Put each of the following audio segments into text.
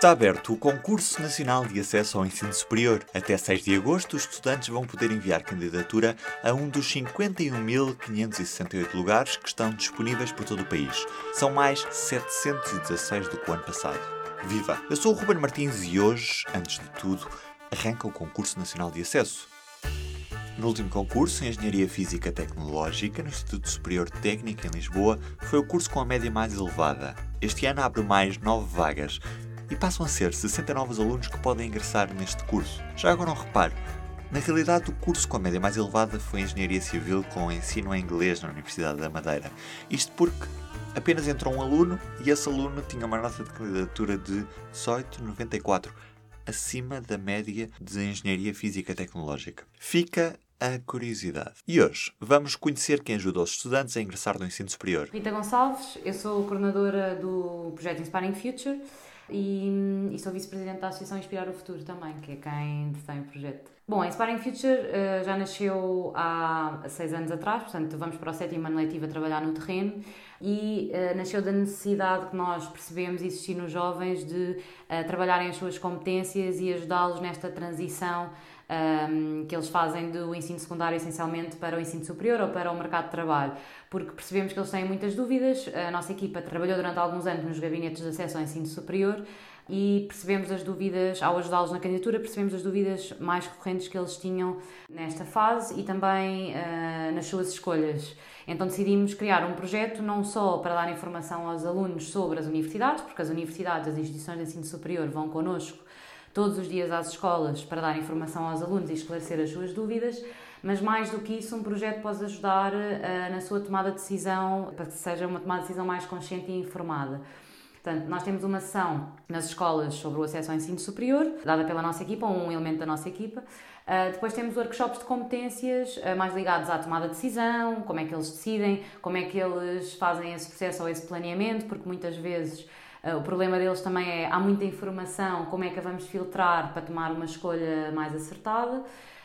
Está aberto o Concurso Nacional de Acesso ao Ensino Superior. Até 6 de agosto, os estudantes vão poder enviar candidatura a um dos 51.568 lugares que estão disponíveis por todo o país. São mais 716 do que o ano passado. Viva! Eu sou o Ruben Martins e hoje, antes de tudo, arranca o Concurso Nacional de Acesso. No último concurso, em Engenharia Física Tecnológica, no Instituto Superior Técnico em Lisboa, foi o curso com a média mais elevada. Este ano abre mais 9 vagas e passam a ser 60 novos alunos que podem ingressar neste curso. Já agora um reparo, na realidade o curso com a média mais elevada foi Engenharia Civil com ensino em inglês na Universidade da Madeira. Isto porque apenas entrou um aluno e esse aluno tinha uma nota de candidatura de 18,94, acima da média de Engenharia Física Tecnológica. Fica a curiosidade. E hoje vamos conhecer quem ajuda os estudantes a ingressar no ensino superior. Rita Gonçalves, eu sou coordenadora do projeto Inspiring Future e, e sou vice-presidente da Associação Inspirar o Futuro também, que é quem detém o projeto. Bom, a Inspiring Future uh, já nasceu há seis anos atrás, portanto vamos para o sétimo ano letivo a trabalhar no terreno e uh, nasceu da necessidade que nós percebemos existir nos jovens de uh, trabalharem as suas competências e ajudá-los nesta transição um, que eles fazem do ensino secundário essencialmente para o ensino superior ou para o mercado de trabalho, porque percebemos que eles têm muitas dúvidas. A nossa equipa trabalhou durante alguns anos nos gabinetes de acesso ao ensino superior e percebemos as dúvidas, ao ajudá-los na candidatura, percebemos as dúvidas mais recorrentes que eles tinham nesta fase e também uh, nas suas escolhas. Então decidimos criar um projeto não só para dar informação aos alunos sobre as universidades, porque as universidades, as instituições de ensino superior vão connosco todos os dias às escolas para dar informação aos alunos e esclarecer as suas dúvidas, mas mais do que isso, um projeto pode ajudar uh, na sua tomada de decisão, para que seja uma tomada de decisão mais consciente e informada. Portanto, nós temos uma sessão nas escolas sobre o acesso ao ensino superior, dada pela nossa equipa, ou um elemento da nossa equipa. Uh, depois temos workshops de competências uh, mais ligados à tomada de decisão, como é que eles decidem, como é que eles fazem esse processo ou esse planeamento, porque muitas vezes o problema deles também é há muita informação, como é que a vamos filtrar para tomar uma escolha mais acertada.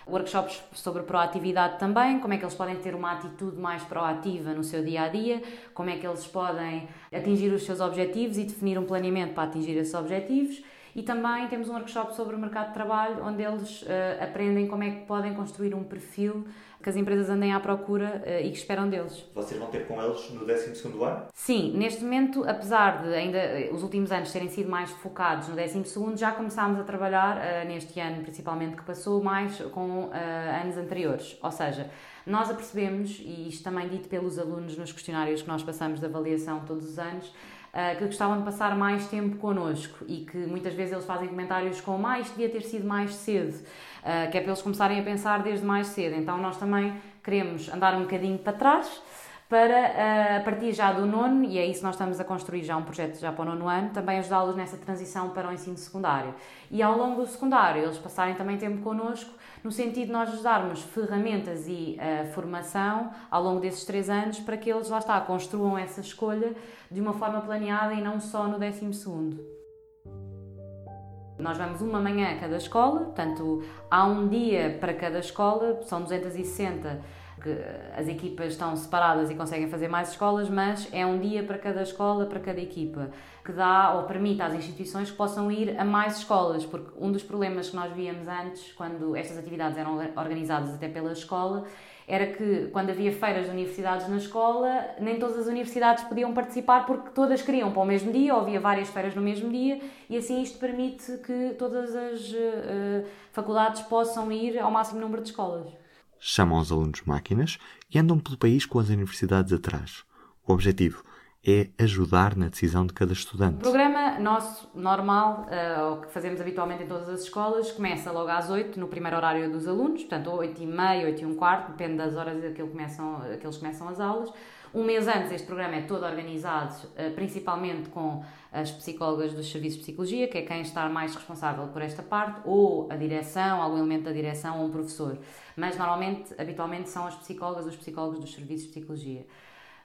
Workshops sobre proatividade também, como é que eles podem ter uma atitude mais proativa no seu dia a dia, como é que eles podem atingir os seus objetivos e definir um planeamento para atingir esses objetivos. E também temos um workshop sobre o mercado de trabalho, onde eles uh, aprendem como é que podem construir um perfil que as empresas andem à procura uh, e que esperam deles. Vocês vão ter com eles no 12 ano? Sim, neste momento, apesar de ainda eh, os últimos anos terem sido mais focados no 12, já começámos a trabalhar uh, neste ano, principalmente que passou, mais com anos anteriores. Ou seja, nós apercebemos, e isto também dito pelos alunos nos questionários que nós passamos de avaliação todos os anos, uh, que gostavam de passar mais tempo connosco e que muitas vezes eles fazem comentários com mais, devia ter sido mais cedo, uh, que é para eles começarem a pensar desde mais cedo. Então nós também queremos andar um bocadinho para trás para, eh, a partir já do nono, e é isso que nós estamos a construir já um projeto já para o nono ano, também ajudá-los nessa transição para o ensino secundário. E ao longo do secundário, eles passarem também tempo connosco, no sentido de nós darmos ferramentas e uh, formação ao longo desses três anos para que eles, lá está, construam essa escolha de uma forma planeada e não só no décimo segundo. Nós vamos uma manhã a cada escola, portanto, há um dia para cada escola, são 260 que as equipas estão separadas e conseguem fazer mais escolas, mas é um dia para cada escola, para cada equipa, que dá ou permite às instituições que possam ir a mais escolas, porque um dos problemas que nós víamos antes, quando estas atividades eram organizadas até pela escola, era que quando havia feiras de universidades na escola, nem todas as universidades podiam participar porque todas queriam para o mesmo dia, ou havia várias feiras no mesmo dia, e assim isto permite que todas as uh, faculdades possam ir ao máximo número de escolas chamam os alunos máquinas e andam pelo país com as universidades atrás. O objetivo é ajudar na decisão de cada estudante. O programa nosso, normal, uh, que fazemos habitualmente em todas as escolas, começa logo às 8, no primeiro horário dos alunos, portanto 8 e meia, 8 e um quarto, depende das horas a começam, que eles começam as aulas. Um mês antes, este programa é todo organizado, uh, principalmente com as psicólogas dos serviços de psicologia, que é quem está mais responsável por esta parte, ou a direção, algum elemento da direção, ou um professor. Mas normalmente, habitualmente, são as psicólogas os psicólogos dos serviços de psicologia.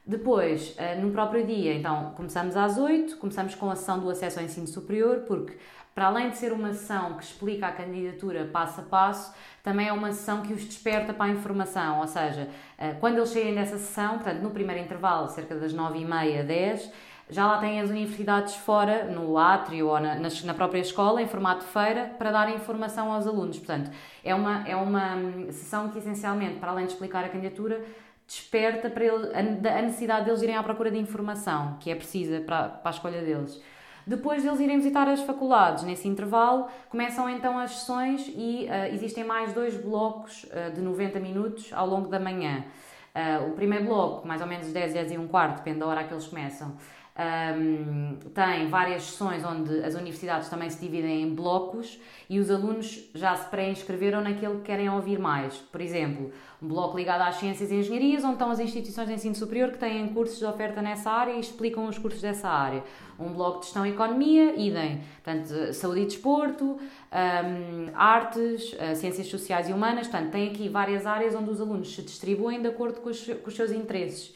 Depois, eh, no próprio dia, então, começamos às 8, começamos com a sessão do acesso ao ensino superior, porque para além de ser uma sessão que explica a candidatura passo a passo, também é uma sessão que os desperta para a informação, ou seja, eh, quando eles saírem dessa sessão, portanto, no primeiro intervalo, cerca das 9 e meia, 10, já lá têm as universidades fora, no átrio ou na, na, própria escola, em formato de feira, para dar informação aos alunos. Portanto, é uma, é uma hum, sessão que, essencialmente, para além de explicar a candidatura, desperta para ele, a, a necessidade deles irem à procura de informação, que é precisa para, para a escolha deles. Depois deles irem visitar as faculdades, nesse intervalo, começam então as sessões e uh, existem mais dois blocos uh, de 90 minutos ao longo da manhã. Uh, o primeiro bloco, mais ou menos 10, 10 e um quarto, depende da hora que eles começam, um, tem várias sessões onde as universidades também se dividem em blocos e os alunos já se pré-inscreveram naquilo que querem ouvir mais. Por exemplo, um bloco ligado às ciências e engenharias, onde estão as instituições de ensino superior que têm cursos de oferta nessa área e explicam os cursos dessa área. Um bloco de gestão e economia, idem. Portanto, saúde e desporto, um, artes, uh, ciências sociais e humanas. Portanto, tem aqui várias áreas onde os alunos se distribuem de acordo com os, com os seus interesses.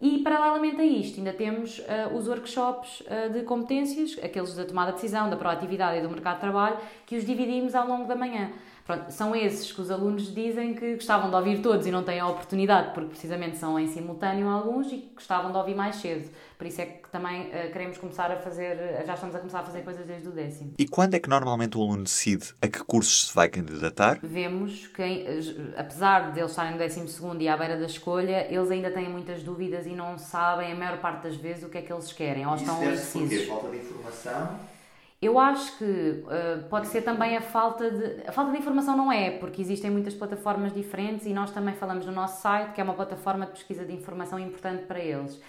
E, paralelamente a isto, ainda temos uh, os workshops uh, de competências, aqueles da tomada de decisão, da proatividade e do mercado de trabalho, que os dividimos ao longo da manhã. Pronto, são esses que os alunos dizem que gostavam de ouvir todos e não têm a oportunidade, porque precisamente são em simultâneo alguns e gostavam de ouvir mais cedo. Por isso é que também uh, queremos começar a fazer, já estamos a começar a fazer coisas desde o décimo. E quando é que normalmente o aluno decide a que cursos se vai candidatar? Vemos que, eh, apesar de eles estarem no décimo segundo e à beira da escolha, eles ainda têm muitas dúvidas e não sabem, a maior parte das vezes, o que é que eles querem, ou Isso estão indecisos. Falta de informação eu acho que uh, pode ser também a falta de. A falta de informação não é, porque existem muitas plataformas diferentes e nós também falamos no nosso site, que é uma plataforma de pesquisa de informação importante para eles.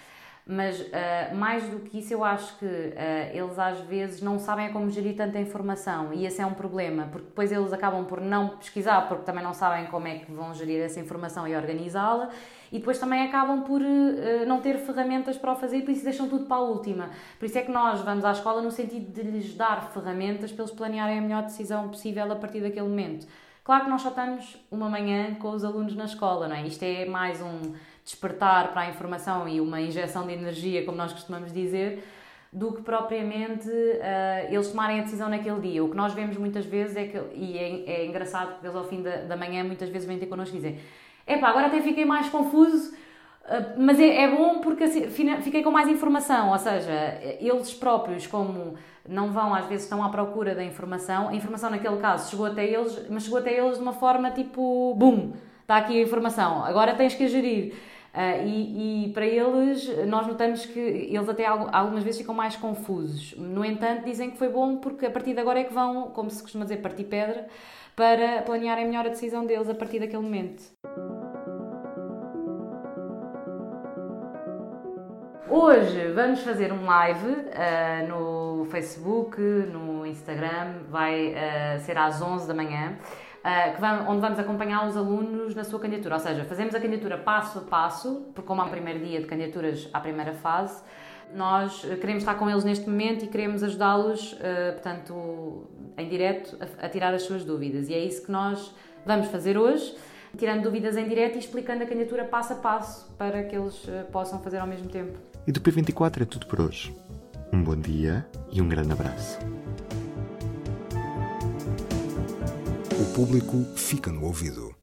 Mas uh, mais do que isso, eu acho que uh, eles às vezes não sabem como gerir tanta informação e esse é um problema, porque depois eles acabam por não pesquisar, porque também não sabem como é que vão gerir essa informação e organizá-la e depois também acabam por uh, não ter ferramentas para o fazer e por isso deixam tudo para a última. Por isso é que nós vamos à escola no sentido de lhes dar ferramentas para eles planearem a melhor decisão possível a partir daquele momento. Claro que nós só estamos uma manhã com os alunos na escola, não é? Isto é mais um despertar para a informação e uma injeção de energia, como nós costumamos dizer, do que propriamente uh, eles tomarem a decisão naquele dia. O que nós vemos muitas vezes é que, e é, é engraçado porque eles ao fim da, da manhã muitas vezes vêm ter connosco e dizem epá, agora até fiquei mais confuso, uh, mas é, é, bom porque assim, fiquei com mais informação, ou seja, eles próprios como não vão, às vezes estão à procura da informação, a informação naquele caso chegou até eles, mas chegou até eles de uma forma tipo, bum, está aqui a informação, agora tens que a gerir. Uh, e, e, para eles, nós notamos que eles até algumas vezes ficam mais confusos. No entanto, dizem que foi bom porque a partir de agora é que vão, como se costuma dizer, partir pedra para planearem melhor a decisão deles a partir daquele momento. Hoje vamos fazer um live uh, no Facebook, no Instagram, vai uh, ser às 11 da manhã uh, vamos, onde vamos acompanhar os alunos na sua candidatura. Ou seja, fazemos a candidatura passo a passo, porque como há o primeiro dia de candidaturas à primeira fase, nós queremos estar com eles neste momento e queremos ajudá-los, uh, portanto, em direto, a, a, tirar as suas dúvidas. E é isso que nós vamos fazer hoje, tirando dúvidas em direto e explicando a candidatura passo a passo para que eles possam fazer ao mesmo tempo. E do P24 é tudo por hoje. Um bom dia e um grande abraço. Público fica no ouvido.